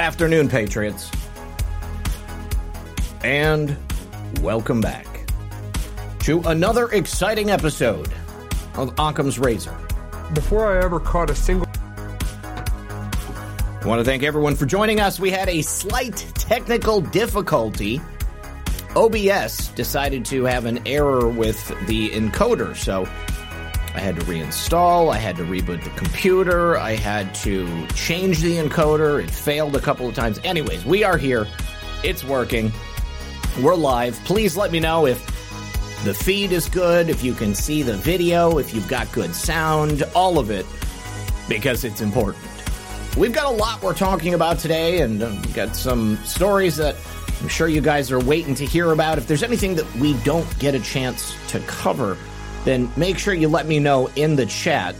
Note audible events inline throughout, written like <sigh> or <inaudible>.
Good afternoon, Patriots. And welcome back to another exciting episode of Occam's Razor. Before I ever caught a single. I want to thank everyone for joining us. We had a slight technical difficulty. OBS decided to have an error with the encoder, so I had to reinstall, I had to reboot the computer, I had to change the encoder. It failed a couple of times. Anyways, we are here. It's working. We're live. Please let me know if the feed is good, if you can see the video, if you've got good sound, all of it, because it's important. We've got a lot we're talking about today, and uh, we've got some stories that I'm sure you guys are waiting to hear about. If there's anything that we don't get a chance to cover, then make sure you let me know in the chat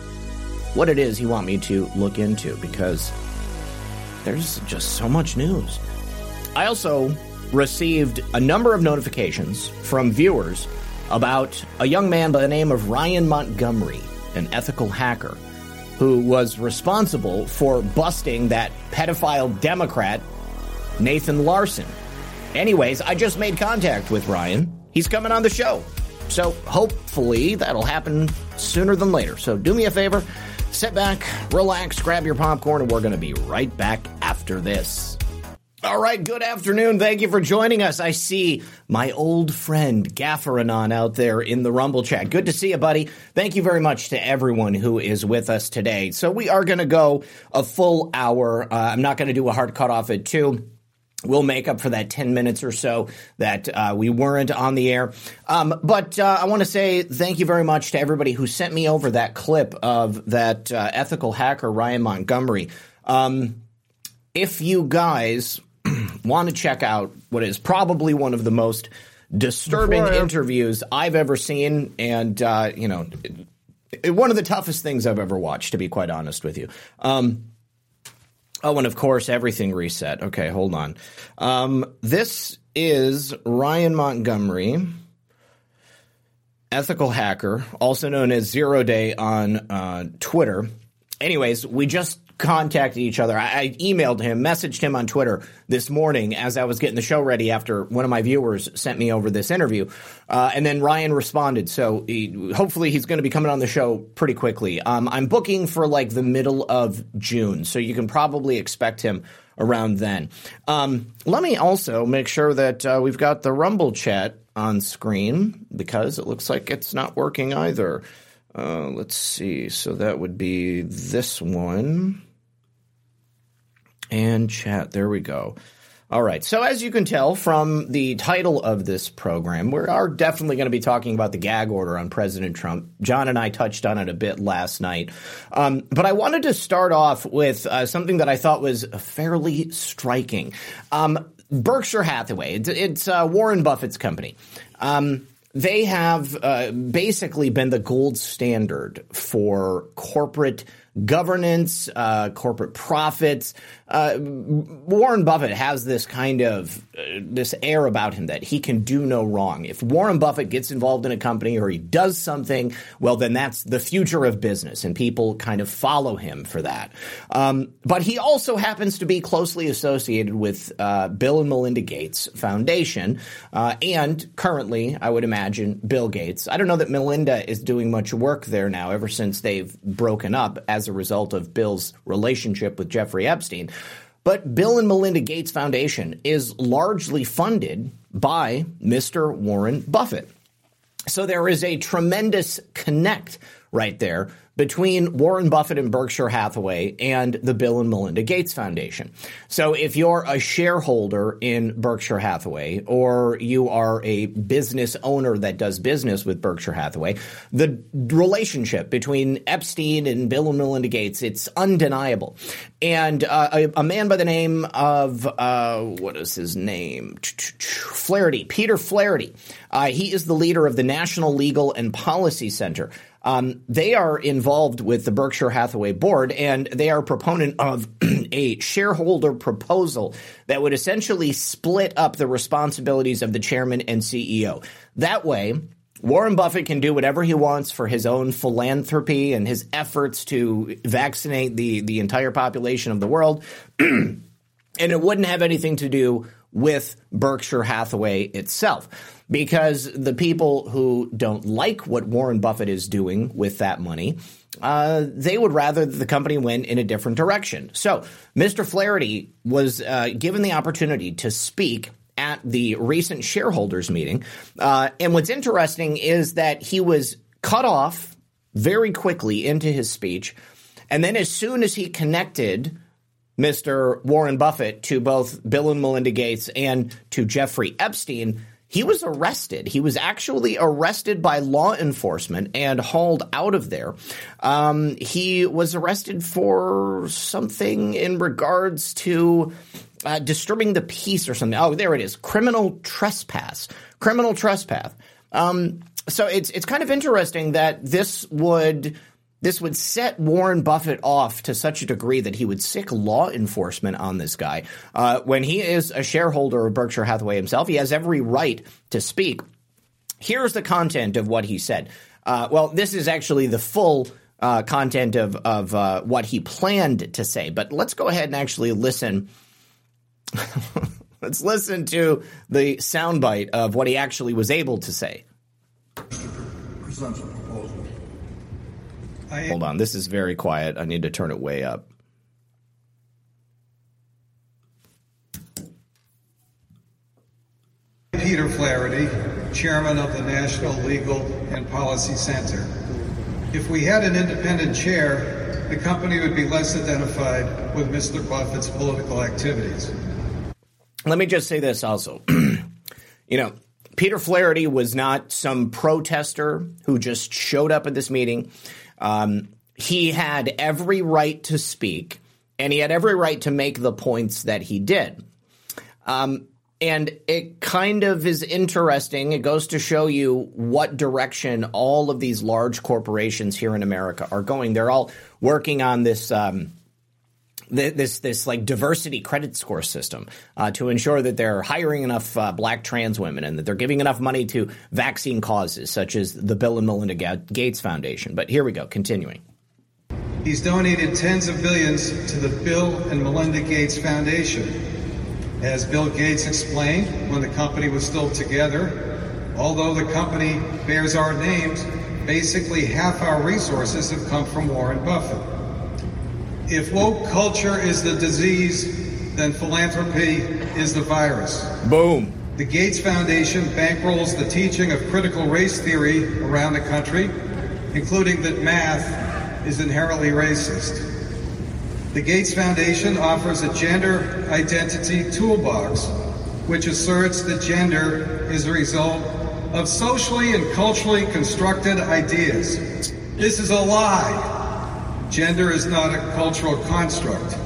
what it is you want me to look into because there's just so much news. I also received a number of notifications from viewers about a young man by the name of Ryan Montgomery, an ethical hacker, who was responsible for busting that pedophile Democrat, Nathan Larson. Anyways, I just made contact with Ryan. He's coming on the show. So hopefully that'll happen sooner than later. So do me a favor, sit back, relax, grab your popcorn, and we're going to be right back after this. All right, good afternoon. Thank you for joining us. I see my old friend Gafferanon out there in the Rumble chat. Good to see you, buddy. Thank you very much to everyone who is with us today. So we are going to go a full hour. Uh, I'm not going to do a hard cutoff at two we'll make up for that 10 minutes or so that uh, we weren't on the air. Um, but uh, I want to say thank you very much to everybody who sent me over that clip of that uh, ethical hacker, Ryan Montgomery. Um, if you guys <clears throat> want to check out what is probably one of the most disturbing I... interviews I've ever seen, and, uh, you know, it, it, one of the toughest things I've ever watched, to be quite honest with you. Um, Oh, and of course, everything reset. Okay, hold on. Um, this is Ryan Montgomery, ethical hacker, also known as Zero Day on uh, Twitter. Anyways, we just contacted each other. I, I, emailed him, messaged him on Twitter this morning as I was getting the show ready after one of my viewers sent me over this interview. Uh, and then Ryan responded. So he, hopefully he's going to be coming on the show pretty quickly. Um, I'm booking for like the middle of June. So you can probably expect him around then. Um, let me also make sure that uh, we've got the Rumble chat on screen because it looks like it's not working either. Uh, let's see. So that would be this one and chat. There we go. All right. So as you can tell from the title of this program, we are definitely going to be talking about the gag order on President Trump. John and I touched on it a bit last night. Um, but I wanted to start off with uh, something that I thought was fairly striking. Um, Berkshire Hathaway, it's, it's uh, Warren Buffett's company. Um, they have uh, basically been the gold standard for corporate governance, uh, corporate profits. Uh, Warren Buffett has this kind of uh, this air about him that he can do no wrong. If Warren Buffett gets involved in a company or he does something, well, then that's the future of business, and people kind of follow him for that. Um, but he also happens to be closely associated with uh, Bill and Melinda Gates Foundation, uh, and currently, I would imagine, Bill Gates. I don't know that Melinda is doing much work there now, ever since they've broken up as a result of Bill's relationship with Jeffrey Epstein. But Bill and Melinda Gates Foundation is largely funded by Mr. Warren Buffett. So there is a tremendous connect right there between Warren Buffett and Berkshire Hathaway and the Bill and Melinda Gates Foundation. So if you're a shareholder in Berkshire Hathaway or you are a business owner that does business with Berkshire Hathaway, the relationship between Epstein and Bill and Melinda Gates, it's undeniable. And uh, a, a, man by the name of, uh, what is his name? Flaherty, Peter Flaherty. Uh, he is the leader of the National Legal and Policy Center. Um, they are involved with the Berkshire Hathaway board, and they are a proponent of <clears throat> a shareholder proposal that would essentially split up the responsibilities of the chairman and CEO. That way, Warren Buffett can do whatever he wants for his own philanthropy and his efforts to vaccinate the, the entire population of the world. <clears throat> and it wouldn't have anything to do with Berkshire Hathaway itself because the people who don't like what Warren Buffett is doing with that money, uh, they would rather the company went in a different direction. So, Mr. Flaherty was uh, given the opportunity to speak at the recent shareholders meeting. Uh, and what's interesting is that he was cut off very quickly into his speech. And then, as soon as he connected Mr. Warren Buffett to both Bill and Melinda Gates and to Jeffrey Epstein, he was arrested. He was actually arrested by law enforcement and hauled out of there. Um, he was arrested for something in regards to uh, disturbing the peace or something. Oh, there it is. Criminal trespass. Criminal trespass. Um, so it's it's kind of interesting that this would this would set Warren Buffett off to such a degree that he would sick law enforcement on this guy. Uh, when he is a shareholder of Berkshire Hathaway himself, he has every right to speak. Here's the content of what he said. Uh, well, this is actually the full uh, content of of uh, what he planned to say. But let's go ahead and actually listen. <laughs> let's listen to the soundbite of what he actually was able to say. I, Hold on, this is very quiet. I need to turn it way up. Peter Flaherty, chairman of the National Legal and Policy Center. If we had an independent chair, the company would be less identified with Mr. Buffett's political activities. Let me just say this also. <clears throat> you know, Peter Flaherty was not some protester who just showed up at this meeting. Um, he had every right to speak, and he had every right to make the points that he did. Um, and it kind of is interesting. It goes to show you what direction all of these large corporations here in America are going. They're all working on this. Um, this this like diversity credit score system uh, to ensure that they're hiring enough uh, black trans women and that they're giving enough money to vaccine causes such as the Bill and Melinda Gates Foundation. But here we go, continuing. He's donated tens of billions to the Bill and Melinda Gates Foundation. As Bill Gates explained when the company was still together, although the company bears our names, basically half our resources have come from Warren Buffett. If woke culture is the disease, then philanthropy is the virus. Boom. The Gates Foundation bankrolls the teaching of critical race theory around the country, including that math is inherently racist. The Gates Foundation offers a gender identity toolbox, which asserts that gender is a result of socially and culturally constructed ideas. This is a lie. Gender is not a cultural construct.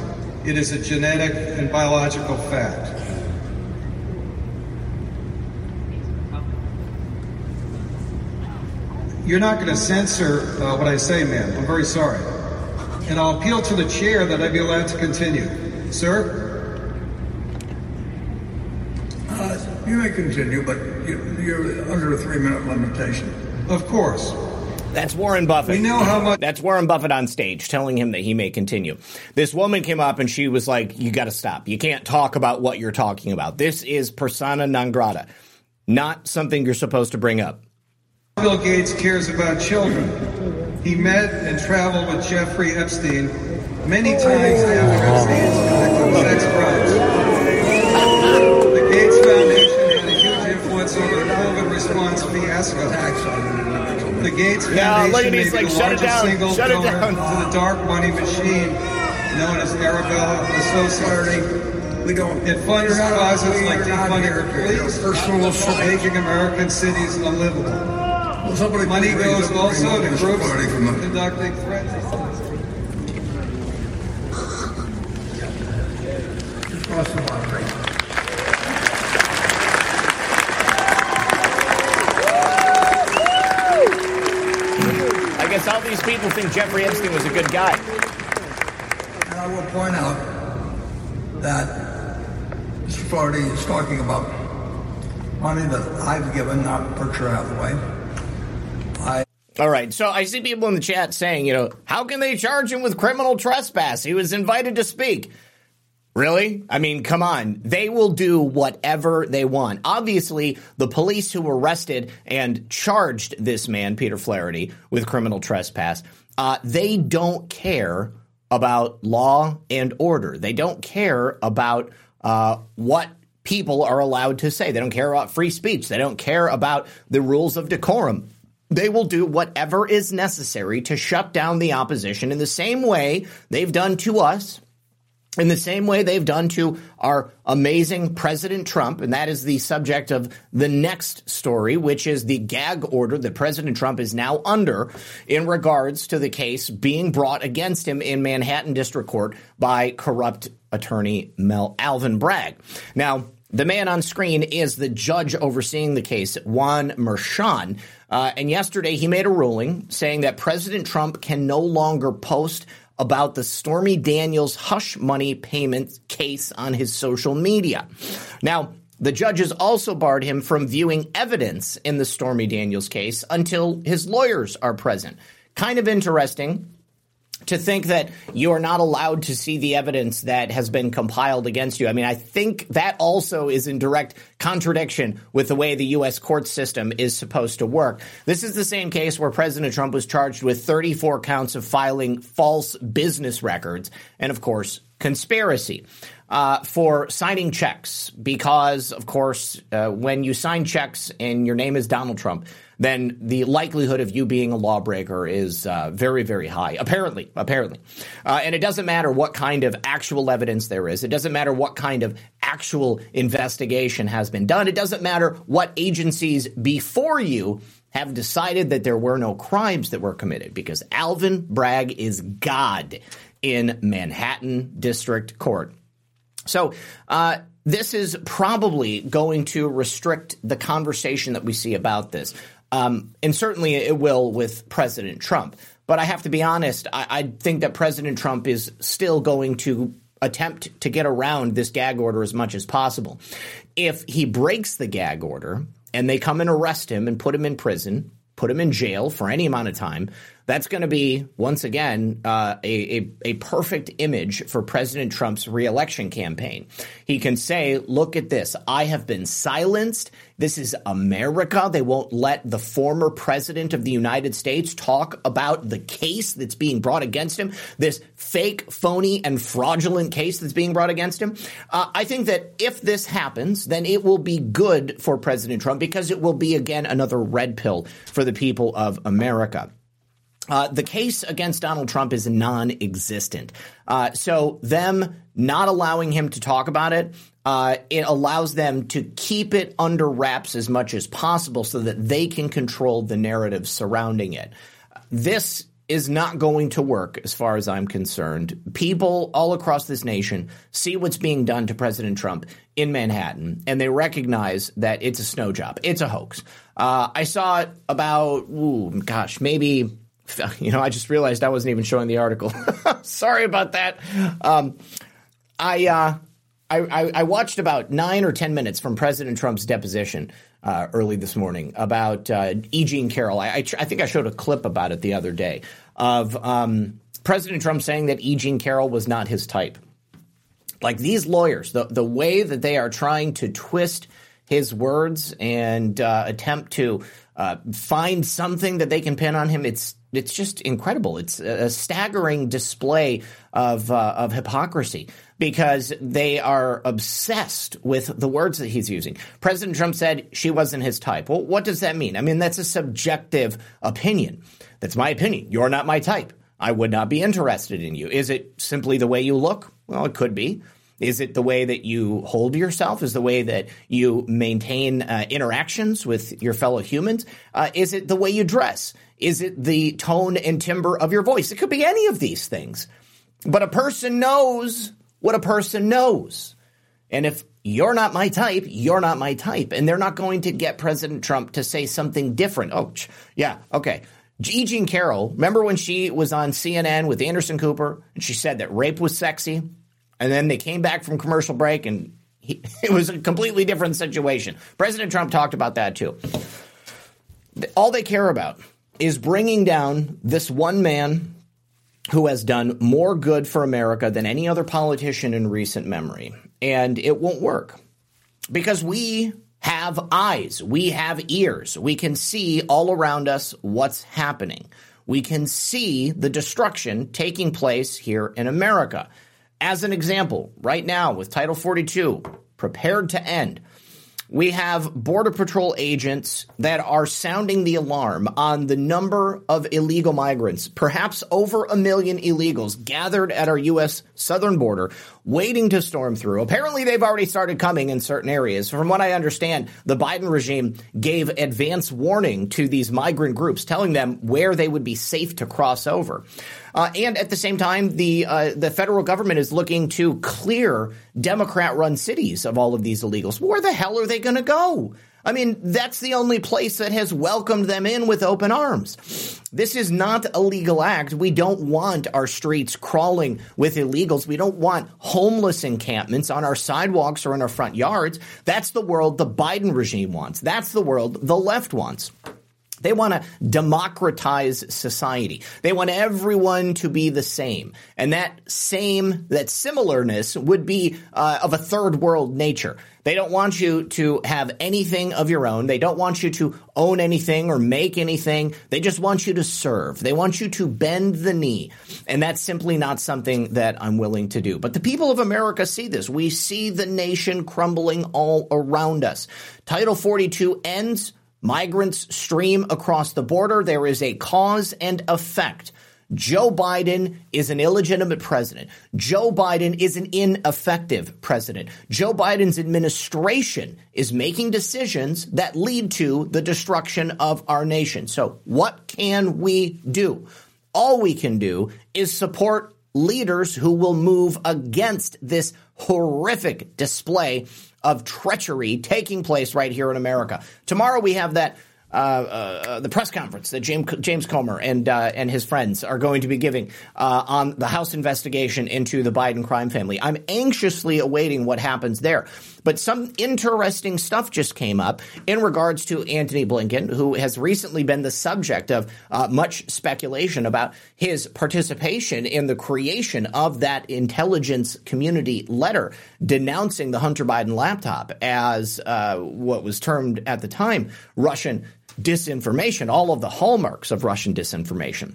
It is a genetic and biological fact. You're not going to censor uh, what I say, ma'am. I'm very sorry. And I'll appeal to the chair that I be allowed to continue. Sir? Uh, you may continue, but you're under a three minute limitation. Of course. That's Warren Buffett. We know how much. That's Warren Buffett on stage telling him that he may continue. This woman came up and she was like, You got to stop. You can't talk about what you're talking about. This is persona non grata, not something you're supposed to bring up. Bill Gates cares about children. He met and traveled with Jeffrey Epstein many times after Epstein's convicted sex crimes. The Gates Foundation had a huge influence over the COVID response fiasco. The Gates Foundation. Now, Foundation and may be like, the "Shut it largest down, single shut it donor down." to the dark money machine known as Arabella Associates. We don't. It funds you're not- causes like are not defunding here the for your police, Personal assault. making American cities unlivable. Well, somebody Money goes also to Mr. groups from the- conducting forensic all these people think Jeffrey Epstein was a good guy. And I will point out that Mr. Flaherty is talking about money that I've given, not Berkshire Hathaway. I All right, so I see people in the chat saying, you know, how can they charge him with criminal trespass? He was invited to speak. Really? I mean, come on. They will do whatever they want. Obviously, the police who arrested and charged this man, Peter Flaherty, with criminal trespass, uh, they don't care about law and order. They don't care about uh, what people are allowed to say. They don't care about free speech. They don't care about the rules of decorum. They will do whatever is necessary to shut down the opposition in the same way they've done to us in the same way they've done to our amazing President Trump, and that is the subject of the next story, which is the gag order that President Trump is now under in regards to the case being brought against him in Manhattan District Court by corrupt attorney Mel Alvin Bragg. Now, the man on screen is the judge overseeing the case, Juan Merchan. Uh, and yesterday he made a ruling saying that President Trump can no longer post about the Stormy Daniels hush money payment case on his social media. Now, the judges also barred him from viewing evidence in the Stormy Daniels case until his lawyers are present. Kind of interesting to think that you are not allowed to see the evidence that has been compiled against you. I mean, I think that also is in direct contradiction with the way the U.S. court system is supposed to work. This is the same case where President Trump was charged with 34 counts of filing false business records and, of course, conspiracy. Uh, for signing checks, because of course, uh, when you sign checks and your name is Donald Trump, then the likelihood of you being a lawbreaker is uh, very, very high. Apparently, apparently, uh, and it doesn't matter what kind of actual evidence there is. It doesn't matter what kind of actual investigation has been done. It doesn't matter what agencies before you have decided that there were no crimes that were committed, because Alvin Bragg is God in Manhattan District Court. So, uh, this is probably going to restrict the conversation that we see about this. Um, and certainly it will with President Trump. But I have to be honest, I, I think that President Trump is still going to attempt to get around this gag order as much as possible. If he breaks the gag order and they come and arrest him and put him in prison, put him in jail for any amount of time, that's going to be once again uh, a, a, a perfect image for President Trump's reelection campaign. He can say, "Look at this! I have been silenced. This is America. They won't let the former president of the United States talk about the case that's being brought against him. This fake, phony, and fraudulent case that's being brought against him." Uh, I think that if this happens, then it will be good for President Trump because it will be again another red pill for the people of America. Uh, the case against Donald Trump is non-existent. Uh, so them not allowing him to talk about it, uh, it allows them to keep it under wraps as much as possible so that they can control the narrative surrounding it. This is not going to work as far as I'm concerned. People all across this nation see what's being done to President Trump in Manhattan, and they recognize that it's a snow job. It's a hoax. Uh, I saw it about, ooh, gosh, maybe <laughs> you know, I just realized I wasn't even showing the article. <laughs> Sorry about that. Um, I, uh, I, I, watched about nine or ten minutes from President Trump's deposition uh, early this morning about uh, E. Jean Carroll. I, I, tr- I think I showed a clip about it the other day of um, President Trump saying that E. Jean Carroll was not his type. Like these lawyers, the the way that they are trying to twist his words and uh, attempt to uh, find something that they can pin on him, it's it's just incredible. It's a staggering display of uh, of hypocrisy because they are obsessed with the words that he's using. President Trump said she wasn't his type. Well, what does that mean? I mean, that's a subjective opinion. That's my opinion. You're not my type. I would not be interested in you. Is it simply the way you look? Well, it could be. Is it the way that you hold yourself? Is the way that you maintain uh, interactions with your fellow humans? Uh, is it the way you dress? Is it the tone and timbre of your voice? It could be any of these things. But a person knows what a person knows. And if you're not my type, you're not my type. And they're not going to get President Trump to say something different. Oh, yeah, okay. E. Jean Carroll, remember when she was on CNN with Anderson Cooper and she said that rape was sexy? And then they came back from commercial break and he, <laughs> it was a completely different situation. President Trump talked about that too. All they care about is bringing down this one man who has done more good for America than any other politician in recent memory. And it won't work because we have eyes, we have ears, we can see all around us what's happening. We can see the destruction taking place here in America. As an example, right now with Title 42 prepared to end, we have Border Patrol agents that are sounding the alarm on the number of illegal migrants, perhaps over a million illegals gathered at our U.S. southern border, waiting to storm through. Apparently, they've already started coming in certain areas. From what I understand, the Biden regime gave advance warning to these migrant groups, telling them where they would be safe to cross over. Uh, and at the same time, the uh, the federal government is looking to clear Democrat-run cities of all of these illegals. Where the hell are they going to go? I mean, that's the only place that has welcomed them in with open arms. This is not a legal act. We don't want our streets crawling with illegals. We don't want homeless encampments on our sidewalks or in our front yards. That's the world the Biden regime wants. That's the world the left wants. They want to democratize society. They want everyone to be the same. And that same, that similarness would be uh, of a third world nature. They don't want you to have anything of your own. They don't want you to own anything or make anything. They just want you to serve. They want you to bend the knee. And that's simply not something that I'm willing to do. But the people of America see this. We see the nation crumbling all around us. Title 42 ends Migrants stream across the border. There is a cause and effect. Joe Biden is an illegitimate president. Joe Biden is an ineffective president. Joe Biden's administration is making decisions that lead to the destruction of our nation. So, what can we do? All we can do is support leaders who will move against this horrific display of treachery taking place right here in America. Tomorrow we have that. Uh, uh, the press conference that James, James Comer and uh, and his friends are going to be giving uh, on the House investigation into the Biden crime family. I'm anxiously awaiting what happens there. But some interesting stuff just came up in regards to Anthony Blinken, who has recently been the subject of uh, much speculation about his participation in the creation of that intelligence community letter denouncing the Hunter Biden laptop as uh, what was termed at the time Russian disinformation, all of the hallmarks of Russian disinformation.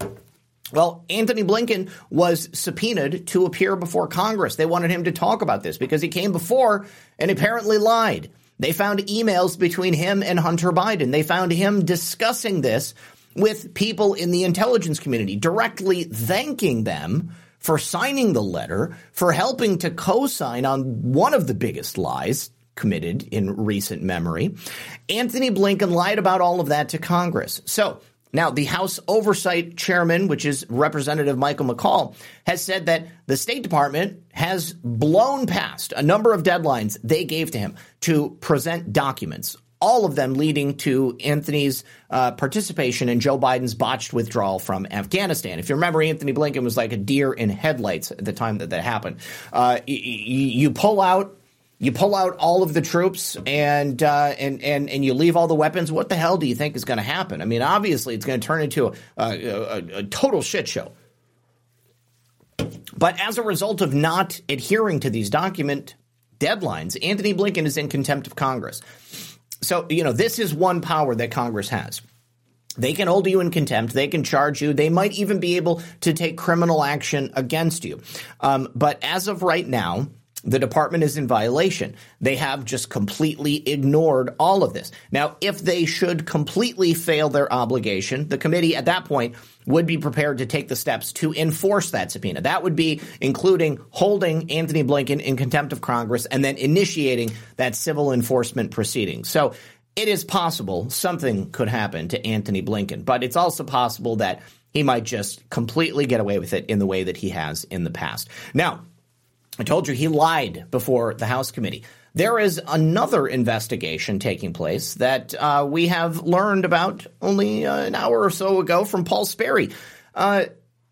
Well, Anthony Blinken was subpoenaed to appear before Congress. They wanted him to talk about this because he came before and apparently lied. They found emails between him and Hunter Biden. They found him discussing this with people in the intelligence community, directly thanking them for signing the letter, for helping to co sign on one of the biggest lies committed in recent memory. Anthony Blinken lied about all of that to Congress. So, now, the House Oversight Chairman, which is Representative Michael McCaul, has said that the State Department has blown past a number of deadlines they gave to him to present documents, all of them leading to Anthony's uh, participation in Joe Biden's botched withdrawal from Afghanistan. If you remember, Anthony Blinken was like a deer in headlights at the time that that happened. Uh, y- y- you pull out you pull out all of the troops and uh, and and and you leave all the weapons. What the hell do you think is going to happen? I mean, obviously, it's going to turn into a, a, a total shit show. But as a result of not adhering to these document deadlines, Anthony Blinken is in contempt of Congress. So you know this is one power that Congress has. They can hold you in contempt. They can charge you. They might even be able to take criminal action against you. Um, but as of right now, the department is in violation. They have just completely ignored all of this. Now, if they should completely fail their obligation, the committee at that point would be prepared to take the steps to enforce that subpoena. That would be including holding Anthony Blinken in contempt of Congress and then initiating that civil enforcement proceeding. So it is possible something could happen to Anthony Blinken, but it's also possible that he might just completely get away with it in the way that he has in the past. Now, I told you he lied before the House committee. There is another investigation taking place that uh, we have learned about only uh, an hour or so ago from Paul Sperry. Uh,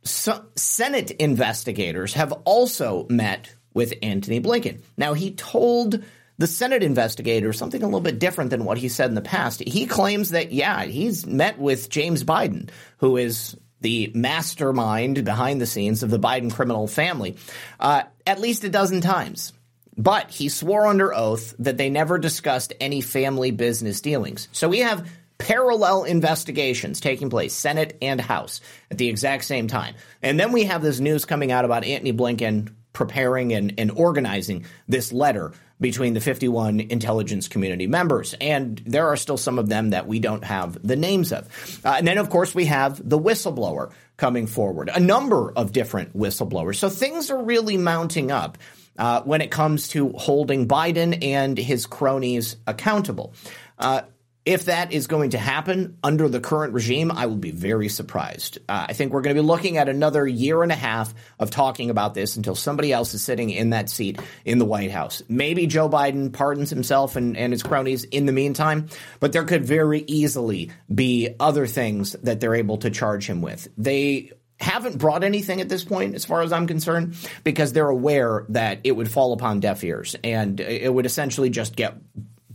so Senate investigators have also met with Antony Blinken. Now, he told the Senate investigators something a little bit different than what he said in the past. He claims that, yeah, he's met with James Biden, who is the mastermind behind the scenes of the Biden criminal family, uh, at least a dozen times. But he swore under oath that they never discussed any family business dealings. So we have parallel investigations taking place, Senate and House, at the exact same time. And then we have this news coming out about Antony Blinken preparing and, and organizing this letter between the 51 intelligence community members. And there are still some of them that we don't have the names of. Uh, and then, of course, we have the whistleblower coming forward, a number of different whistleblowers. So things are really mounting up. Uh, when it comes to holding Biden and his cronies accountable. Uh, if that is going to happen under the current regime, I will be very surprised. Uh, I think we're going to be looking at another year and a half of talking about this until somebody else is sitting in that seat in the White House. Maybe Joe Biden pardons himself and, and his cronies in the meantime, but there could very easily be other things that they're able to charge him with. They haven't brought anything at this point, as far as I'm concerned, because they're aware that it would fall upon deaf ears and it would essentially just get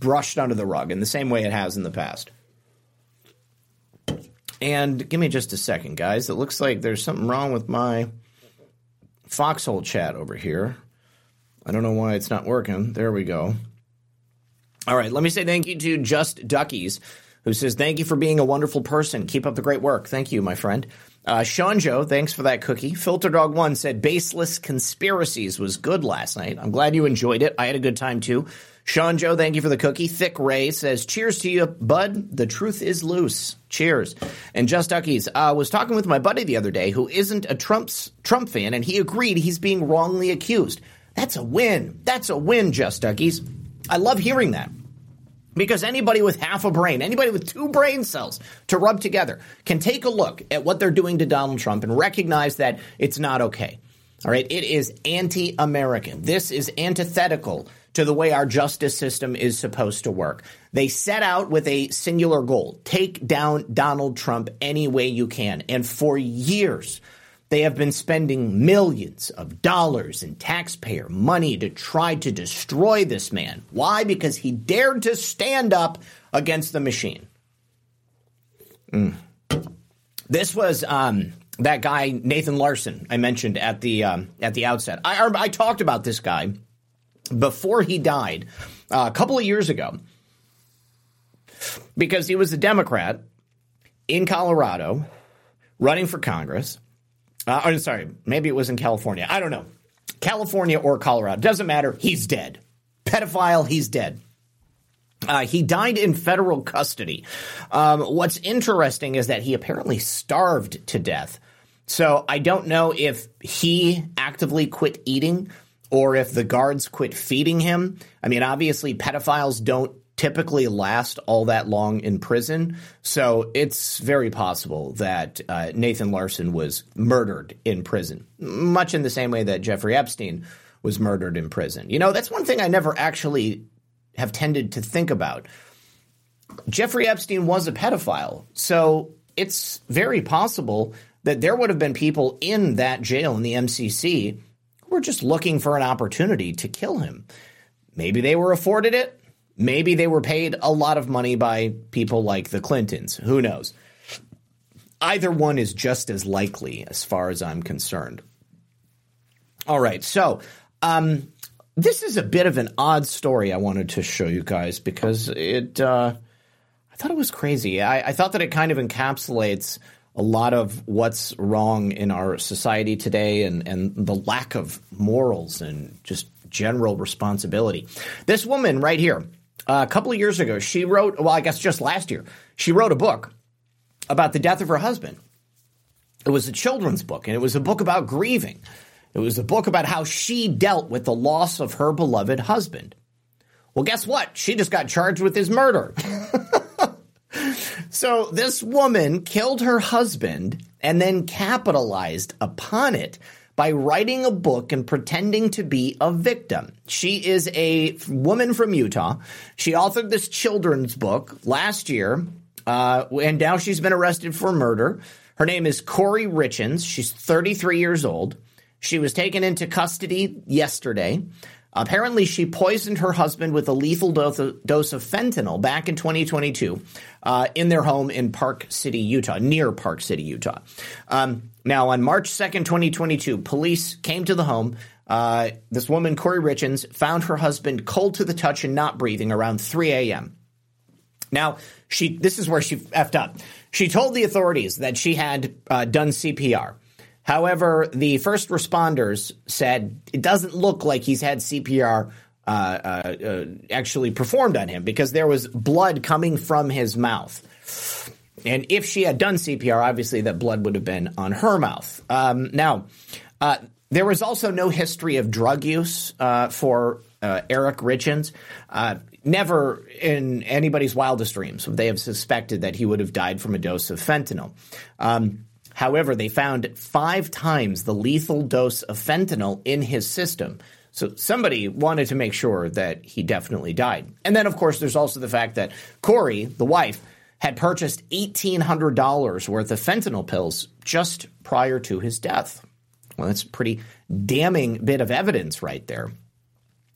brushed under the rug in the same way it has in the past. And give me just a second, guys. It looks like there's something wrong with my foxhole chat over here. I don't know why it's not working. There we go. All right, let me say thank you to Just Duckies, who says, Thank you for being a wonderful person. Keep up the great work. Thank you, my friend. Uh, Sean Joe, thanks for that cookie. Filter Dog One said, Baseless Conspiracies was good last night. I'm glad you enjoyed it. I had a good time too. Sean Joe, thank you for the cookie. Thick Ray says, Cheers to you, bud. The truth is loose. Cheers. And Just Duckies, I uh, was talking with my buddy the other day who isn't a Trump's Trump fan, and he agreed he's being wrongly accused. That's a win. That's a win, Just Duckies. I love hearing that. Because anybody with half a brain, anybody with two brain cells to rub together can take a look at what they're doing to Donald Trump and recognize that it's not okay. All right. It is anti American. This is antithetical to the way our justice system is supposed to work. They set out with a singular goal take down Donald Trump any way you can. And for years, they have been spending millions of dollars in taxpayer money to try to destroy this man. Why? Because he dared to stand up against the machine. Mm. This was um, that guy Nathan Larson I mentioned at the um, at the outset. I, I talked about this guy before he died uh, a couple of years ago because he was a Democrat in Colorado running for Congress. Uh, I'm sorry, maybe it was in California. I don't know. California or Colorado. Doesn't matter. He's dead. Pedophile, he's dead. Uh, he died in federal custody. Um, what's interesting is that he apparently starved to death. So I don't know if he actively quit eating or if the guards quit feeding him. I mean, obviously, pedophiles don't typically last all that long in prison. So it's very possible that uh, Nathan Larson was murdered in prison, much in the same way that Jeffrey Epstein was murdered in prison. You know, that's one thing I never actually have tended to think about. Jeffrey Epstein was a pedophile. So it's very possible that there would have been people in that jail in the MCC were just looking for an opportunity to kill him. Maybe they were afforded it. Maybe they were paid a lot of money by people like the Clintons. Who knows? Either one is just as likely as far as I'm concerned. All right, so um, this is a bit of an odd story I wanted to show you guys because it. Uh, I thought it was crazy. I, I thought that it kind of encapsulates a lot of what's wrong in our society today and, and the lack of morals and just general responsibility. This woman right here, uh, a couple of years ago, she wrote, well, I guess just last year, she wrote a book about the death of her husband. It was a children's book, and it was a book about grieving. It was a book about how she dealt with the loss of her beloved husband. Well, guess what? She just got charged with his murder. <laughs> so this woman killed her husband and then capitalized upon it by writing a book and pretending to be a victim. She is a woman from Utah. She authored this children's book last year, uh, and now she's been arrested for murder. Her name is Kouri Richins. She's 33 years old. She was taken into custody yesterday. Apparently, she poisoned her husband with a lethal dose of, dose of fentanyl back in 2022 uh, in their home in Park City, Utah, near Park City, Utah. Um, now, on March 2nd, 2022, police came to the home. Uh, this woman, Kouri Richins, found her husband cold to the touch and not breathing around 3 a.m. Now, she this is where she effed up. She told the authorities that she had uh, done CPR. However, the first responders said it doesn't look like he's had CPR uh, uh, uh, actually performed on him because there was blood coming from his mouth. And if she had done CPR, obviously that blood would have been on her mouth. Um, now, uh, there was also no history of drug use uh, for uh, Eric Richins. never in anybody's wildest dreams would they have suspected that he would have died from a dose of fentanyl. Um, However, they found five times the lethal dose of fentanyl in his system. So somebody wanted to make sure that he definitely died. And then, of course, there's also the fact that Kouri, the wife, had purchased $1,800 worth of fentanyl pills just prior to his death. Well, that's a pretty damning bit of evidence right there.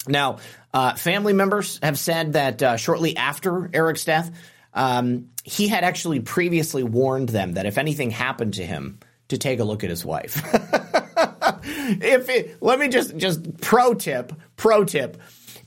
Now, uh, family members have said that uh, shortly after Eric's death, um, he had actually previously warned them that if anything happened to him, to take a look at his wife. <laughs> if it, let me just just pro tip, pro tip.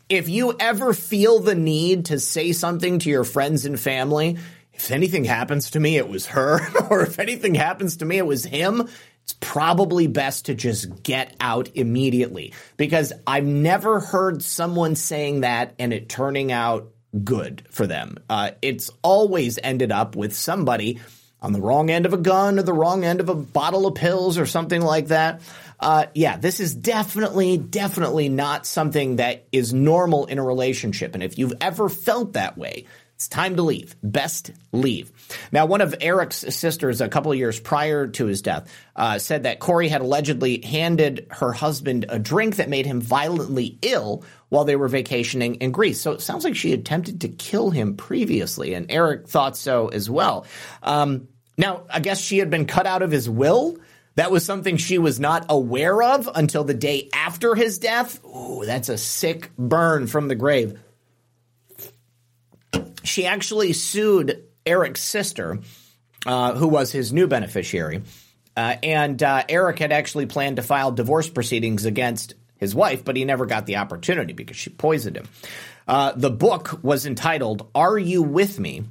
If you ever feel the need to say something to your friends and family, if anything happens to me, it was her, <laughs> or if anything happens to me, it was him. It's probably best to just get out immediately because I've never heard someone saying that and it turning out good for them. Uh, it's always ended up with somebody on the wrong end of a gun or the wrong end of a bottle of pills or something like that. Uh, yeah, this is definitely, definitely not something that is normal in a relationship. And if you've ever felt that way, it's time to leave. Best leave. Now, one of Eric's sisters, a couple of years prior to his death, uh, said that Kouri had allegedly handed her husband a drink that made him violently ill while they were vacationing in Greece. So it sounds like she attempted to kill him previously, and Eric thought so as well. Um, now, I guess she had been cut out of his will. That was something she was not aware of until the day after his death. Ooh, that's a sick burn from the grave she actually sued Eric's sister, uh, who was his new beneficiary. Uh, and uh, Eric had actually planned to file divorce proceedings against his wife, but he never got the opportunity because she poisoned him. Uh, the book was entitled Are You With Me?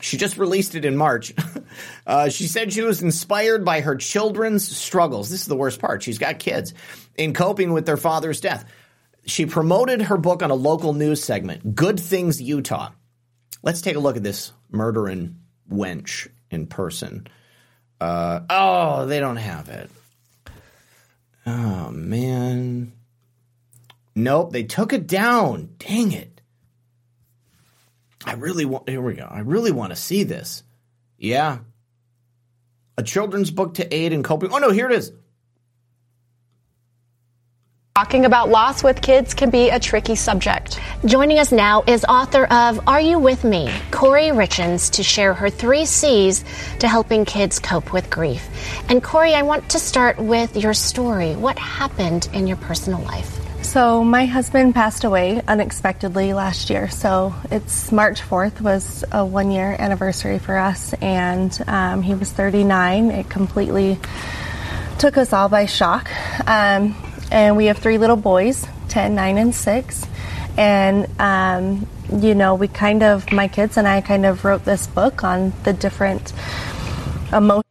She just released it in March. <laughs> Uh, she said she was inspired by her children's struggles. This is the worst part. She's got kids in coping with their father's death. She promoted her book on a local news segment, Good Things Utah. Let's take a look at this murdering wench in person. Uh, oh, they don't have it. Oh, man. Nope, they took it down. Dang it. I really want, here we go. I really want to see this. Yeah. A children's book to aid in coping. Oh, no, here it is. Talking about loss with kids can be a tricky subject. Joining us now is author of Are You With Me? Kouri Richins, to share her three C's to helping kids cope with grief. And Kouri, I want to start with your story. What happened in your personal life? So my husband passed away unexpectedly last year. So it's March 4th was a one year anniversary for us, and um, he was 39. It completely took us all by shock. Um, and we have three little boys 10, 9, and 6. And, um, you know, we kind of, my kids and I kind of wrote this book on the different emotions.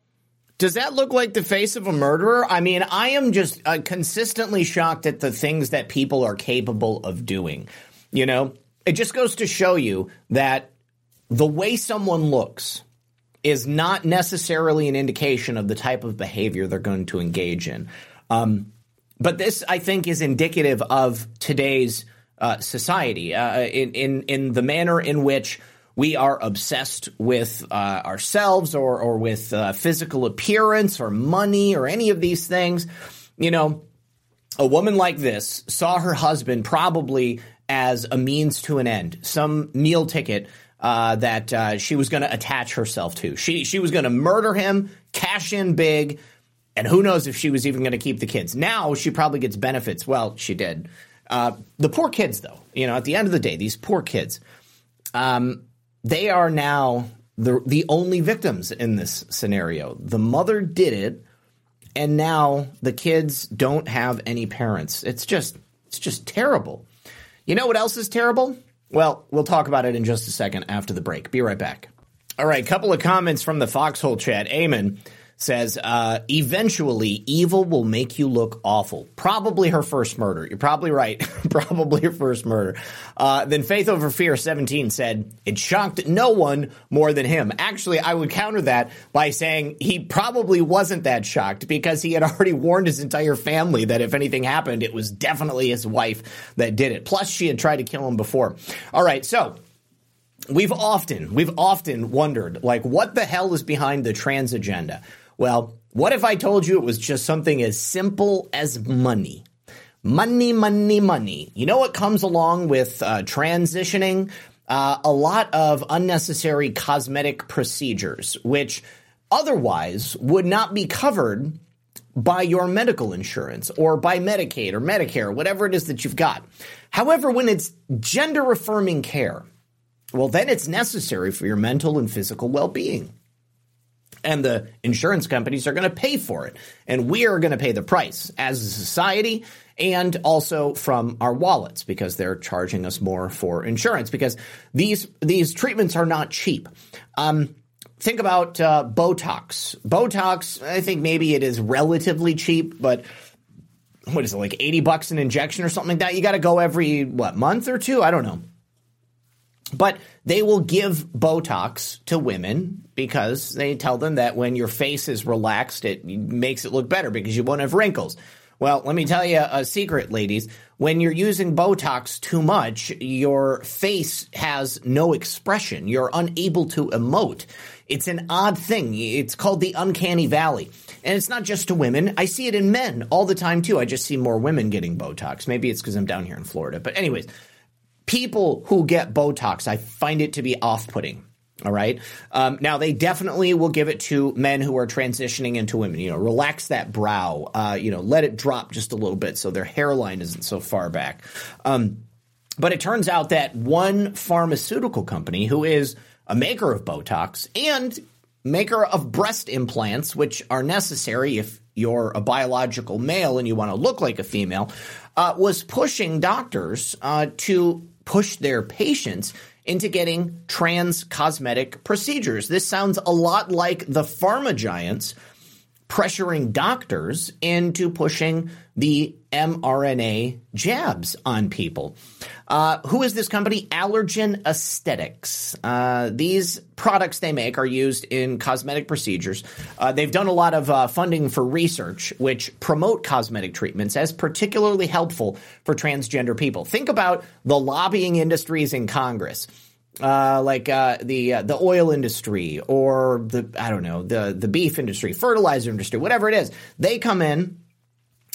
Does that look like the face of a murderer? I mean, I am just uh, consistently shocked at the things that people are capable of doing. You know, it just goes to show you that the way someone looks is not necessarily an indication of the type of behavior they're going to engage in. Um, but this, I think, is indicative of today's uh, society uh, in, in in the manner in which we are obsessed with uh, ourselves or or with uh, physical appearance or money or any of these things. You know, a woman like this saw her husband probably as a means to an end, some meal ticket uh, that uh, she was going to attach herself to. She she was going to murder him, cash in big, and who knows if she was even going to keep the kids. Now she probably gets benefits. Well, she did. Uh, the poor kids, though, you know, at the end of the day, these poor kids, um, they are now the the only victims in this scenario. The mother did it, and now the kids don't have any parents. It's just it's just terrible. You know what else is terrible? Well, we'll talk about it in just a second after the break. Be right back. All right, couple of comments from the Foxhole chat. Eamon says, uh, eventually evil will make you look awful. Probably her first murder. You're probably right. <laughs> probably her first murder. Uh, then Faith Over Fear 17 said, it shocked no one more than him. Actually, I would counter that by saying he probably wasn't that shocked because he had already warned his entire family that if anything happened, it was definitely his wife that did it. Plus, she had tried to kill him before. All right, so we've often we've often wondered like what the hell is behind the trans agenda well, what if I told you it was just something as simple as money? Money, money, money. You know what comes along with uh, transitioning? Uh, a lot of unnecessary cosmetic procedures, which otherwise would not be covered by your medical insurance or by Medicaid or Medicare, whatever it is that you've got. However, when it's gender affirming care, well, then it's necessary for your mental and physical well being and the insurance companies are going to pay for it. And we are going to pay the price as a society and also from our wallets because they're charging us more for insurance because these these treatments are not cheap. Um, think about uh, Botox. Botox, I think maybe it is relatively cheap, but what is it like 80 bucks an injection or something like that? You got to go every what month or two? I don't know. But they will give Botox to women because they tell them that when your face is relaxed, it makes it look better because you won't have wrinkles. Well, let me tell you a secret, ladies. When you're using Botox too much, your face has no expression. You're unable to emote. It's an odd thing. It's called the uncanny valley. And it's not just to women. I see it in men all the time too. I just see more women getting Botox. Maybe it's because I'm down here in Florida. But anyways, people who get Botox, I find it to be off putting. All right. Um, now they definitely will give it to men who are transitioning into women. You know, relax that brow. Uh, you know, let it drop just a little bit so their hairline isn't so far back. Um, but it turns out that one pharmaceutical company who is a maker of Botox and maker of breast implants, which are necessary if you're a biological male and you want to look like a female, uh, was pushing doctors uh, to push their patients into getting trans cosmetic procedures. This sounds a lot like the pharma giants pressuring doctors into pushing the mRNA jabs on people. Uh, who is this company? Allergan Aesthetics. Uh, these products they make are used in cosmetic procedures. Uh, they've done a lot of uh, funding for research, which promote cosmetic treatments as particularly helpful for transgender people. Think about the lobbying industries in Congress. Uh, like uh, the uh, the oil industry or the I don't know the the beef industry, fertilizer industry, whatever it is, they come in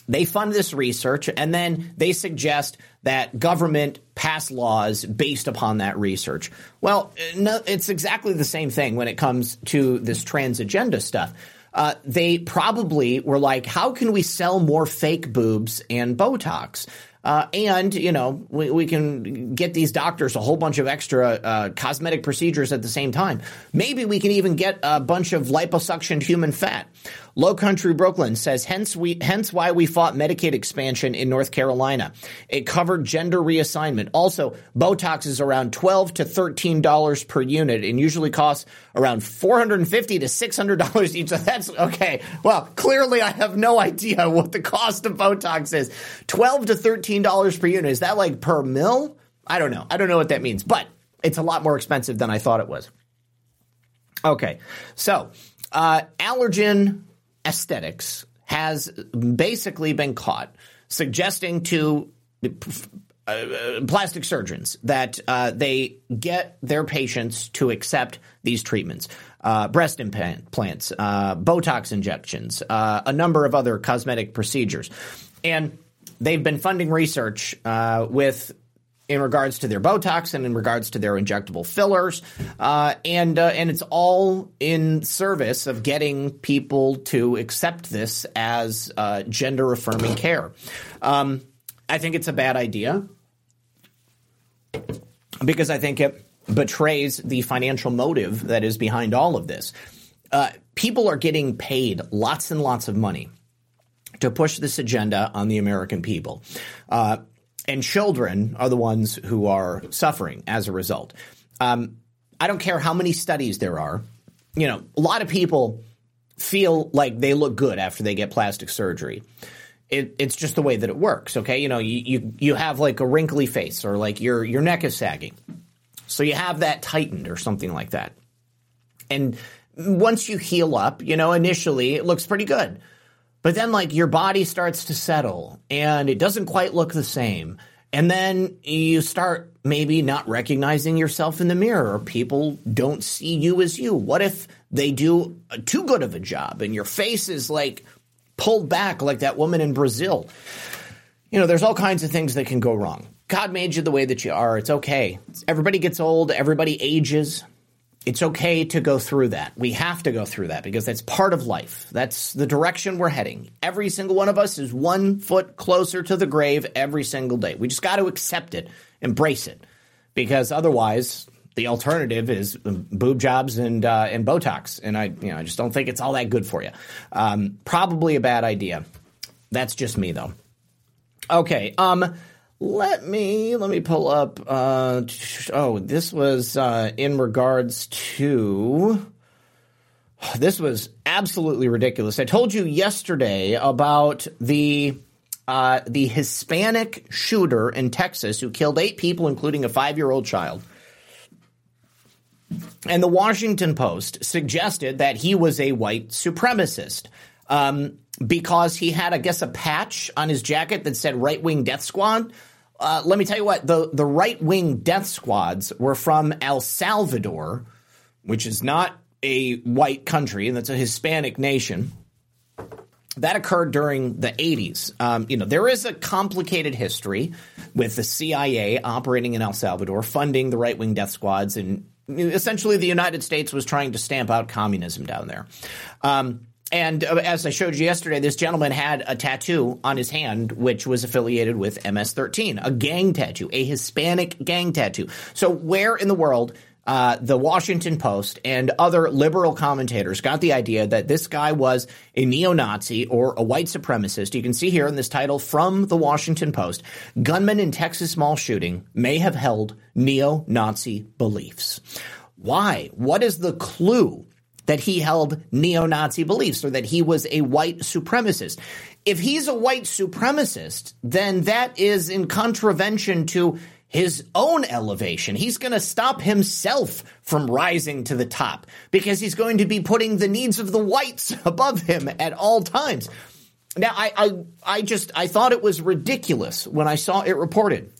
they fund this research and then they suggest that government pass laws based upon that research. Well, no, it's exactly the same thing when it comes to this trans agenda stuff. Uh, they probably were like, how can we sell more fake boobs and Botox? Uh, and you know we, we, can get these doctors a whole bunch of extra uh, cosmetic procedures at the same time. Maybe we can even get a bunch of liposuctioned human fat. Low Country Brooklyn says, hence we, hence why we fought Medicaid expansion in North Carolina. It covered gender reassignment. Also, Botox is around 12 to $13 per unit and usually costs around 450 to $600 each. So <laughs> that's okay. Well, clearly I have no idea <laughs> what the cost of Botox is. 12 to $13 per unit. Is that like per mill? I don't know. I don't know what that means, but it's a lot more expensive than I thought it was. Okay. So, uh, Allergan aesthetics has basically been caught suggesting to uh, plastic surgeons that uh, they get their patients to accept these treatments uh, breast implants, uh, Botox injections, uh, a number of other cosmetic procedures. And they've been funding research uh, with in regards to their Botox and in regards to their injectable fillers, uh, and uh, and it's all in service of getting people to accept this as uh, gender affirming care. Um, I think it's a bad idea because I think it betrays the financial motive that is behind all of this. Uh, people are getting paid lots and lots of money to push this agenda on the American people. Uh, and children are the ones who are suffering as a result. Um, I don't care how many studies there are. You know, a lot of people feel like they look good after they get plastic surgery. It, it's just the way that it works. Okay, you know, you, you you have like a wrinkly face or like your your neck is sagging, so you have that tightened or something like that. And once you heal up, you know, initially it looks pretty good. But then, like, your body starts to settle and it doesn't quite look the same. And then you start maybe not recognizing yourself in the mirror, or people don't see you as you. What if they do too good of a job and your face is like pulled back, like that woman in Brazil? You know, there's all kinds of things that can go wrong. God made you the way that you are. It's okay. Everybody gets old, everybody ages it's okay to go through that. We have to go through that because that's part of life. That's the direction we're heading. Every single one of us is one foot closer to the grave every single day. We just got to accept it, embrace it, because otherwise, the alternative is boob jobs and uh, and Botox, and I you know I just don't think it's all that good for you. Um, probably a bad idea. That's just me though. Okay. Um let me let me pull up. Uh, oh, this was uh, in regards to. This was absolutely ridiculous. I told you yesterday about the uh, the Hispanic shooter in Texas who killed eight people, including a five year old child. And the Washington Post suggested that he was a white supremacist. Um, because he had, I guess, a patch on his jacket that said right wing death squad. Uh, let me tell you what the the right wing death squads were from El Salvador, which is not a white country, and that's a Hispanic nation. That occurred during the 80s. Um, you know, there is a complicated history with the CIA operating in El Salvador, funding the right wing death squads, and essentially the United States was trying to stamp out communism down there. Um, and uh, as I showed you yesterday, this gentleman had a tattoo on his hand, which was affiliated with MS-13, a gang tattoo, a Hispanic gang tattoo. So where in the world uh, the Washington Post and other liberal commentators got the idea that this guy was a neo-Nazi or a white supremacist. You can see here in this title from the Washington Post, gunman in Texas mall shooting may have held neo-Nazi beliefs. Why? What is the clue that he held neo Nazi beliefs or that he was a white supremacist. If he's a white supremacist, then that is in contravention to his own elevation. He's going to stop himself from rising to the top because he's going to be putting the needs of the whites <laughs> above him at all times. Now, I, I, I just, I thought it was ridiculous when I saw it reported.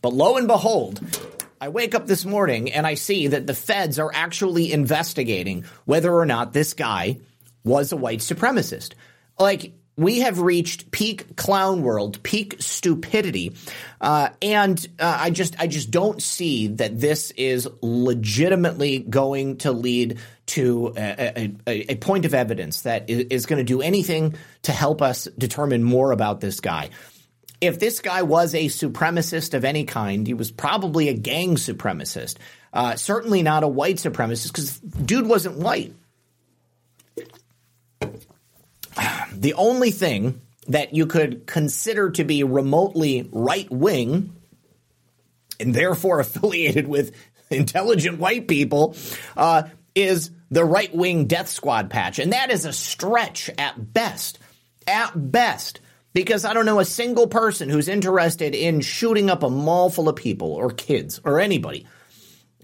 But lo and behold, I wake up this morning and I see that the feds are actually investigating whether or not this guy was a white supremacist. Like, we have reached peak clown world, peak stupidity, uh, and uh, I just I just don't see that this is legitimately going to lead to a, a, a point of evidence that is going to do anything to help us determine more about this guy if this guy was a supremacist of any kind, he was probably a gang supremacist. Uh, certainly not a white supremacist because dude wasn't white. the only thing that you could consider to be remotely right wing and therefore <laughs> affiliated with intelligent white people uh, is the right wing death squad patch. And that is a stretch at best. At best. Because I don't know a single person who's interested in shooting up a mall full of people or kids or anybody.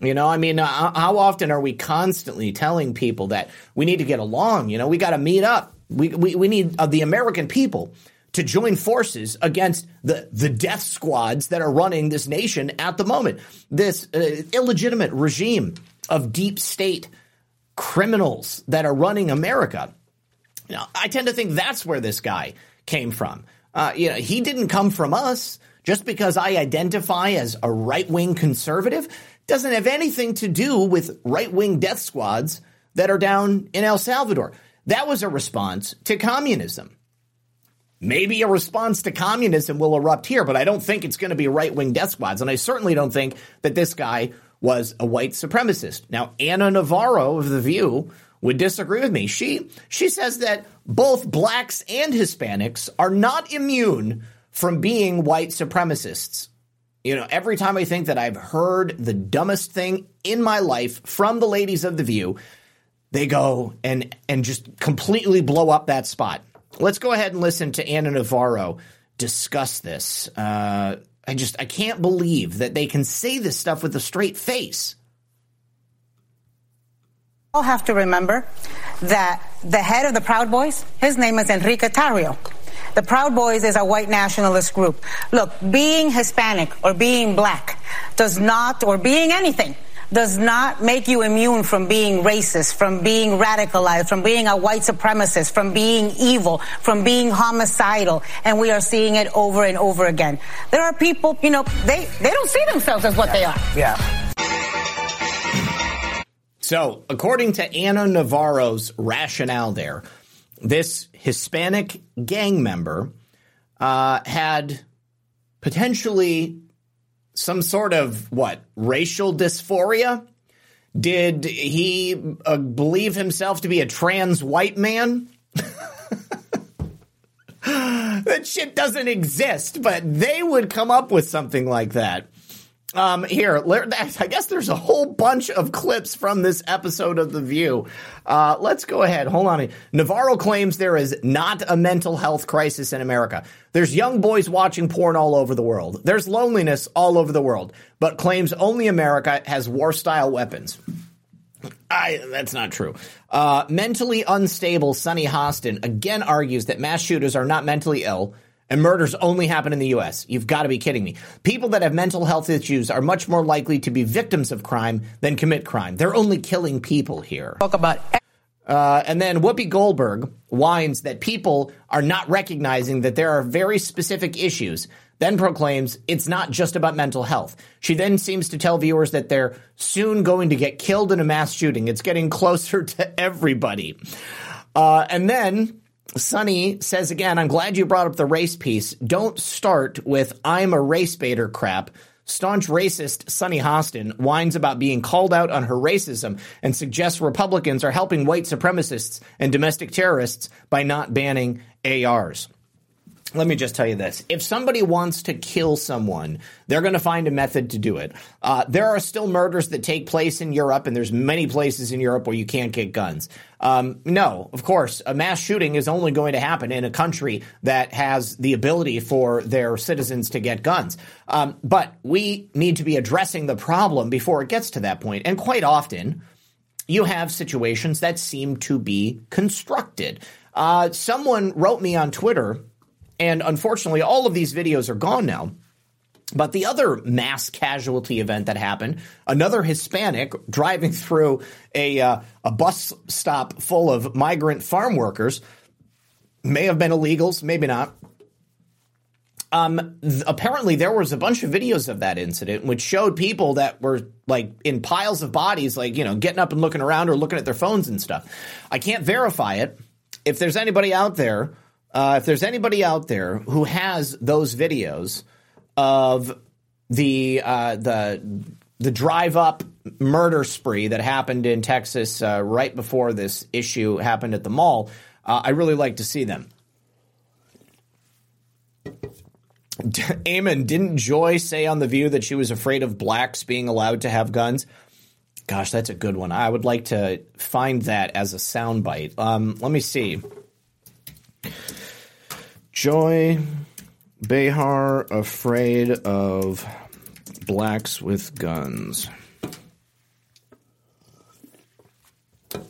You know, I mean, uh, how often are we constantly telling people that we need to get along? You know, we got to meet up. We, we, we need uh, the American people to join forces against the, the death squads that are running this nation at the moment. This uh, illegitimate regime of deep state criminals that are running America. Now, I tend to think that's where this guy came from. Uh, you know, he didn't come from us just because I identify as a right wing conservative doesn't have anything to do with right wing death squads that are down in El Salvador. That was a response to communism. Maybe a response to communism will erupt here, but I don't think it's going to be right wing death squads. And I certainly don't think that this guy was a white supremacist. Now, Ana Navarro of The View would disagree with me. She, she says that both blacks and Hispanics are not immune from being white supremacists. You know, every time I think that I've heard the dumbest thing in my life from the ladies of The View, they go and, and just completely blow up that spot. Let's go ahead and listen to Ana Navarro discuss this. Uh, I just I can't believe that they can say this stuff with a straight face. All have to remember that the head of the Proud Boys, his name is Enrique Tarrio. The Proud Boys is a white nationalist group. Look, being Hispanic or being black does not, or being anything, does not make you immune from being racist, from being radicalized, from being a white supremacist, from being evil, from being homicidal. And we are seeing it over and over again. There are people, you know, they, they don't see themselves as what yeah. they are. Yeah. So, according to Ana Navarro's rationale there, this Hispanic gang member uh, had potentially some sort of what racial dysphoria? Did he uh, believe himself to be a trans white man? <laughs> that shit doesn't exist, but they would come up with something like that. Um, here, I guess there's a whole bunch of clips from this episode of The View. Uh, let's go ahead. Hold on. Navarro claims there is not a mental health crisis in America. There's young boys watching porn all over the world. There's loneliness all over the world, but claims only America has war style weapons. I, that's not true. Uh, mentally unstable Sunny Hostin again argues that mass shooters are not mentally ill and murders only happen in the US. You've got to be kidding me. People that have mental health issues are much more likely to be victims of crime than commit crime. They're only killing people here. Talk about. Uh, and then Whoopi Goldberg whines that people are not recognizing that there are very specific issues, then proclaims it's not just about mental health. She then seems to tell viewers that they're soon going to get killed in a mass shooting. It's getting <laughs> closer to everybody. Uh, and then Sunny says again, I'm glad you brought up the race piece. Don't start with I'm a race baiter crap. Staunch racist Sunny Hostin whines about being called out on her racism and suggests Republicans are helping white supremacists and domestic terrorists by not banning ARs let me just tell you this. If somebody wants to kill someone, they're going to find a method to do it. Uh, there are still murders that take place in Europe, and there's many places in Europe where you can't get guns. Um, no, of course, a mass shooting is only going to happen in a country that has the ability for their citizens to get guns. Um, but we need to be addressing the problem before it gets to that point. And quite often, you have situations that seem to be constructed. Uh, someone wrote me on Twitter and unfortunately, all of these videos are gone now. But the other mass casualty event that happened, another Hispanic driving <laughs> through a uh, a bus stop full of migrant farm workers, may have been illegals, maybe not. Um, th- apparently, there was a bunch of videos of that incident which showed people that were like in piles of bodies, like you know, getting up and looking around or looking at their phones and stuff. I can't verify it. If there's anybody out there uh, if there's anybody out there who has those videos of the uh, the the drive up murder spree that happened in Texas uh, right before this issue happened at the mall, uh, I really like to see them. <laughs> Amon, didn't Joy say on The View that she was afraid of blacks being allowed to have guns? Gosh, that's a good one. I would like to find that as a soundbite. Um, let me see. Joy Behar afraid of blacks with guns.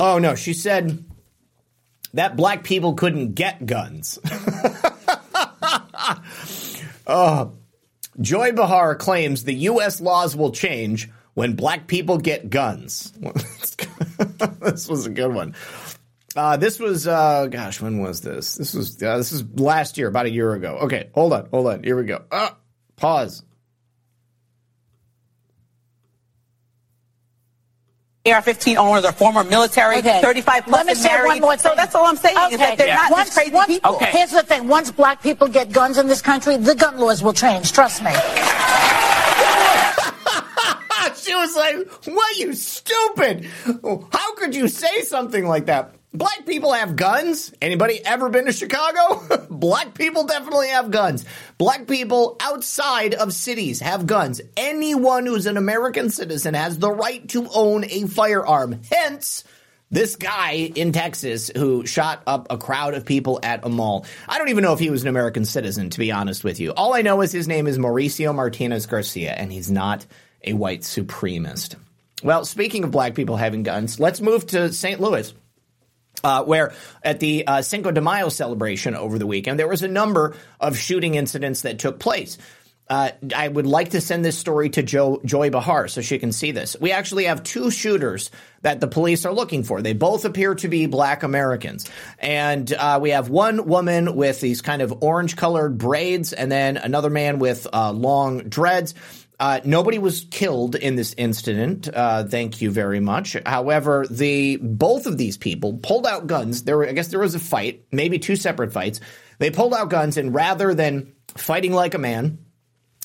Oh no, she said that black people couldn't get guns. <laughs> uh, Joy Behar claims the U.S. laws will change when black people get guns. <laughs> <laughs> this was a good one. Uh, this was, uh, gosh, when was this? This was, uh, this was last year, about a year ago. Okay, hold on, hold on. Here we go. Uh, pause. AR-15 owners are former military, Okay. 35 plus Let me and say married. one more So that's all I'm saying is that they're not once, crazy once- people. Here's the thing: once black people get guns in this country, the gun laws will change. Trust me. <laughs> she was like, "What, you stupid? How could you say something like that?" Black people have guns. Anybody ever been to Chicago? <laughs> Black people definitely have guns. Black people outside of cities have guns. Anyone who's an American citizen has the right to own a firearm. Hence, this guy in Texas who shot up a crowd of people at a mall. I don't even know if he was an American citizen, to be honest with you. All I know is his name is Mauricio Martinez Garcia, and he's not a white supremacist. Well, speaking of black people having guns, let's move to St. Louis. Uh, where at the uh, Cinco de Mayo celebration over the weekend, there was a number of shooting incidents that took place. Uh, I would like to send this story to jo- Joy Behar so she can see this. We actually have two shooters that the police are looking for. They both appear to be black Americans. And uh, we have one woman with these kind of orange colored braids, and then another man with uh, long dreads. Uh, nobody was killed in this incident. Uh, thank you very much. However, the both of these people pulled out guns. There, were, I guess, there was a fight, maybe two separate fights. They pulled out guns, and rather than fighting like a man,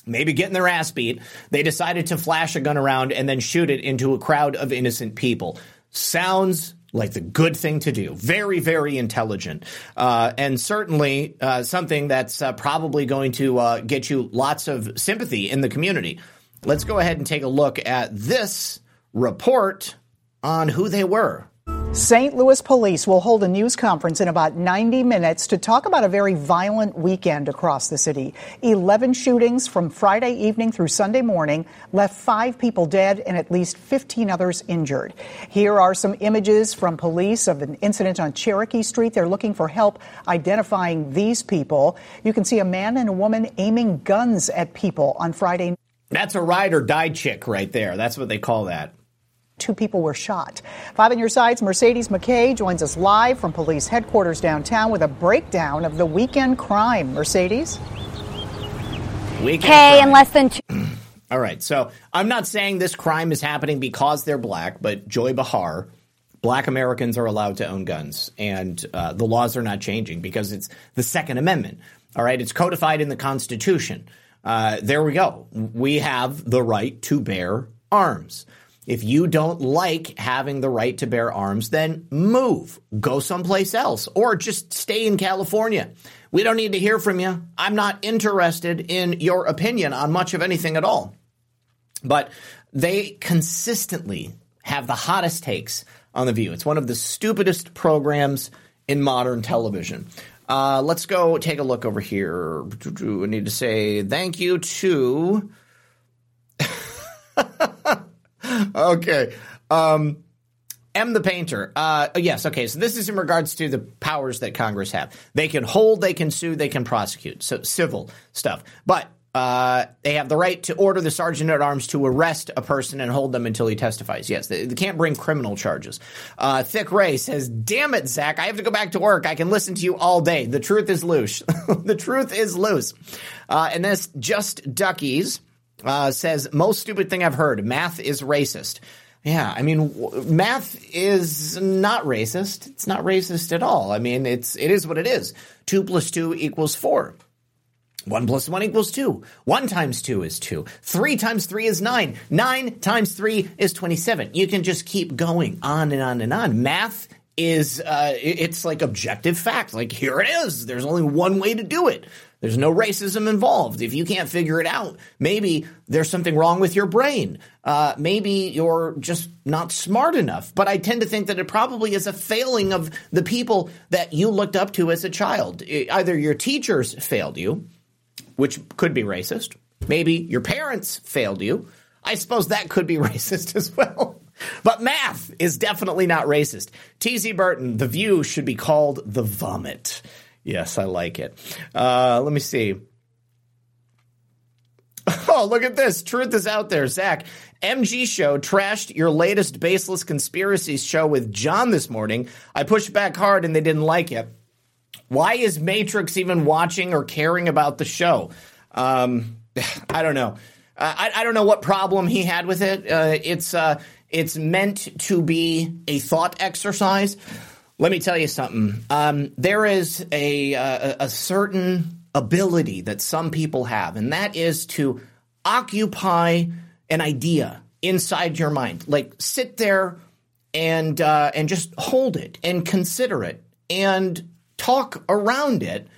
maybe getting their ass beat, they decided to flash a gun around and then shoot it into a crowd of innocent people. Sounds like the good thing to do. Very, very intelligent. Uh, and certainly uh, something that's uh, probably going to uh, get you lots of sympathy in the community. Let's go ahead and take a look at this report on who they were. St. Louis police will hold a news conference in about 90 minutes to talk about a very violent weekend across the city. 11 shootings from Friday evening through Sunday morning left five people dead and at least 15 others injured. Here are some images from police of an incident on Cherokee Street. They're looking for help identifying these people. You can see a man and a woman aiming guns at people on Friday. That's a ride or die chick right there. That's what they call that. Two people were shot. Five on your sides, Mercedes McKay joins us live from police headquarters downtown with a breakdown of the weekend crime. Mercedes? Weekend Hey, crime. in less than two. <clears throat> All right. So I'm not saying this crime is happening because they're black, but Joy Behar, black Americans are allowed to own guns, and uh, the laws are not changing because it's the Second Amendment. All right. It's codified in the Constitution. Uh, there we go. We have the right to bear arms. If you don't like having the right to bear arms, then move, go someplace else, or just stay in California. We don't need to hear from you. I'm not interested in your opinion on much of anything at all. But they consistently have the hottest takes on The View. It's one of the stupidest programs in modern television. Uh, let's go take a look over here. I need to say thank you to. <laughs> <laughs> okay. Um, M the painter. Uh, yes. Okay. So this is in regards to the powers that Congress have. They can hold, they can sue, they can prosecute. So civil stuff. But uh, they have the right to order the sergeant at arms to arrest a person and hold them until he testifies. Yes, they, they can't bring criminal charges. Uh, Thick Ray says, "Damn it, Zak! I have to go back to work. I can listen to you all day. The truth is loose. <laughs> the truth is loose." Uh, and this just duckies uh, says, "Most stupid thing I've heard. Math is racist." Yeah, I mean, w- math is not racist. It's not racist at all. I mean, it's it is what it is. Two plus two equals four. One plus one equals two. One times two is two. Three times three is nine. Nine times three is 27. You can just keep going on and on and on. Math is, uh, it's like objective fact. Like, here it is. There's only one way to do it. There's no racism involved. If you can't figure it out, maybe there's something wrong with your brain. Uh, maybe you're just not smart enough. But I tend to think that it probably is a failing of the people that you looked up to as a child. Either your teachers failed you, which could be racist. Maybe your parents failed you. I suppose that could be <laughs> racist as well. But math is definitely not racist. T.C. Burton, the view should be called the vomit. Yes, I like it. Uh, let me see. <laughs> Oh, look at this. Truth is out there. Zak, MG Show trashed your latest baseless conspiracies show with John this morning. I pushed back hard and they didn't like it. Why is Matrix even watching or caring about the show? Um, <sighs> I don't know. Uh, I, I, don't know what problem he had with it. Uh, it's uh, it's meant to be a thought exercise. Let me tell you something. Um, there is a, a, a certain ability that some people have, and that is to occupy an idea inside your mind. Like sit there and uh, and just hold it and consider it and talk around it,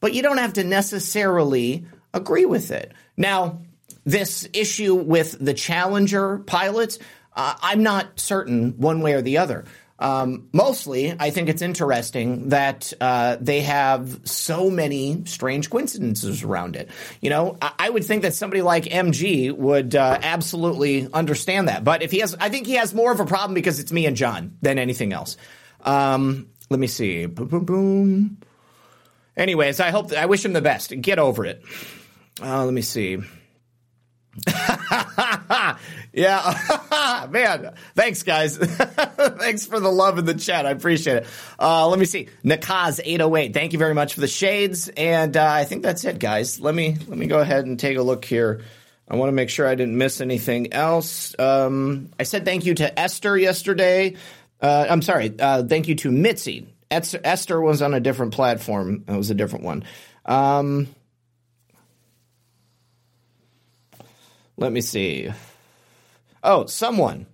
but you don't have to necessarily agree with it. Now, this issue with the Challenger pilots, uh, I'm not certain one way or the other. Um, mostly, I think it's interesting that uh, they have so many strange coincidences around it. You know, I, I would think that somebody like MG would uh, absolutely understand that. But if he has, I think he has more of a problem because it's me and John than anything else. Um, let me see. Boom, boom, boom. Anyways, I hope I wish him the best. Get over it. Uh, let me see. <laughs> <laughs> yeah, <laughs> man. Thanks, guys. <laughs> thanks for the love in the chat. I appreciate it. Uh, let me see. Nakaz eight oh eight. Thank you very much for the shades, and uh, I think that's it, guys. Let me let me go ahead and take a look here. I want to make sure I didn't miss anything else. Um, I said thank you to Esther yesterday. Uh, I'm sorry. Uh, thank you to Mitzi. Esther was on a different platform. It was a different one. Um, Let me see. Oh, someone.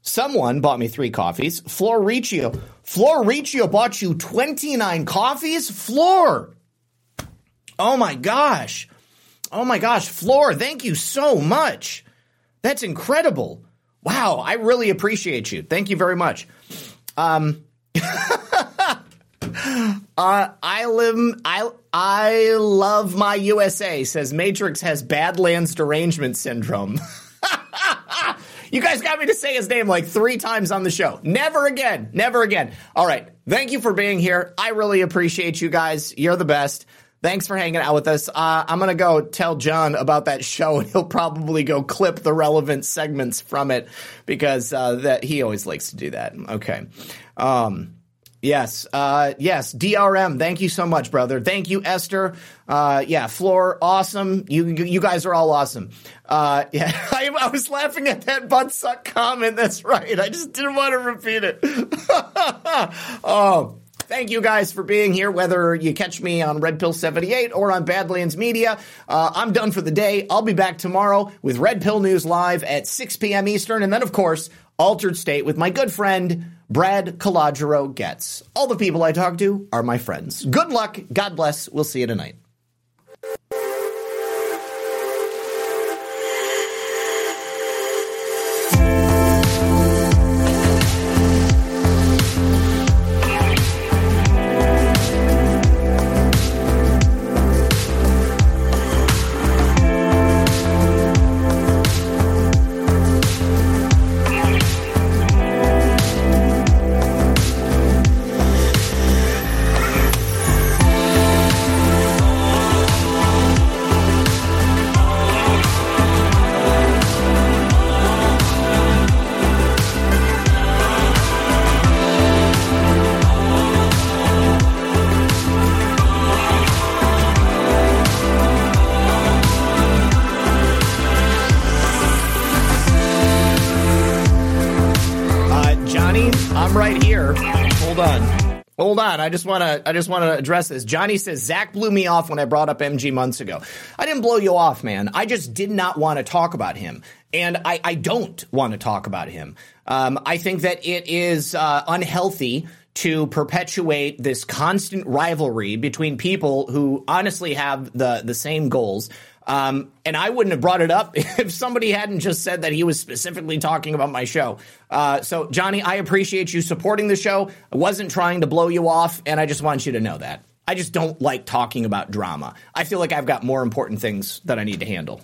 Someone bought me three coffees. Floricio. Floricio bought you 29 coffees? Floor. Oh my gosh. Oh my gosh. Floor, thank you so much. That's incredible. Wow. I really appreciate you. Thank you very much. Um, <laughs> Uh, I live. I I love my USA. Says Matrix has Badlands derangement syndrome. <laughs> you guys got me to say his name like three times on the show. Never again. Never again. All right. Thank you for being here. I really appreciate you guys. You're the best. Thanks for hanging out with us. Uh, I'm gonna go tell John about that show, and he'll probably go clip the relevant segments from it because uh, that he always likes to do that. Okay. Um, Yes, uh, yes, DRM. Thank you so much, brother. Thank you, Esther. Uh, yeah, Floor, awesome. You you guys are all awesome. Uh, <laughs> yeah, I, I, was laughing at that butt suck comment. That's right. I just didn't want to repeat it. <laughs> oh. Thank you guys for being here, whether you catch me on Red Pill 78 or on Badlands Media. Uh, I'm done for the day. I'll be back tomorrow with Red Pill News Live at 6 p.m. Eastern. And then, of course, Altered State with my good friend, Brad Calogero Getz. All the people I talk to are my friends. Good luck. God bless. We'll see you tonight. Just want to I just want to address this. Johnny says Zak blew me off when I brought up MG months ago. I didn't blow you off, man. I just did not want to talk about him, and I, I don't want to talk about him. Um, I think that it is uh, unhealthy to perpetuate this constant rivalry between people who honestly have the the same goals. Um, and I wouldn't have brought it up <laughs> if somebody hadn't just said that he was specifically talking about my show. Uh, so, Johnny, I appreciate you supporting the show. I wasn't trying to blow you off, and I just want you to know that. I just don't like talking about drama. I feel like I've got more important things that I need to handle.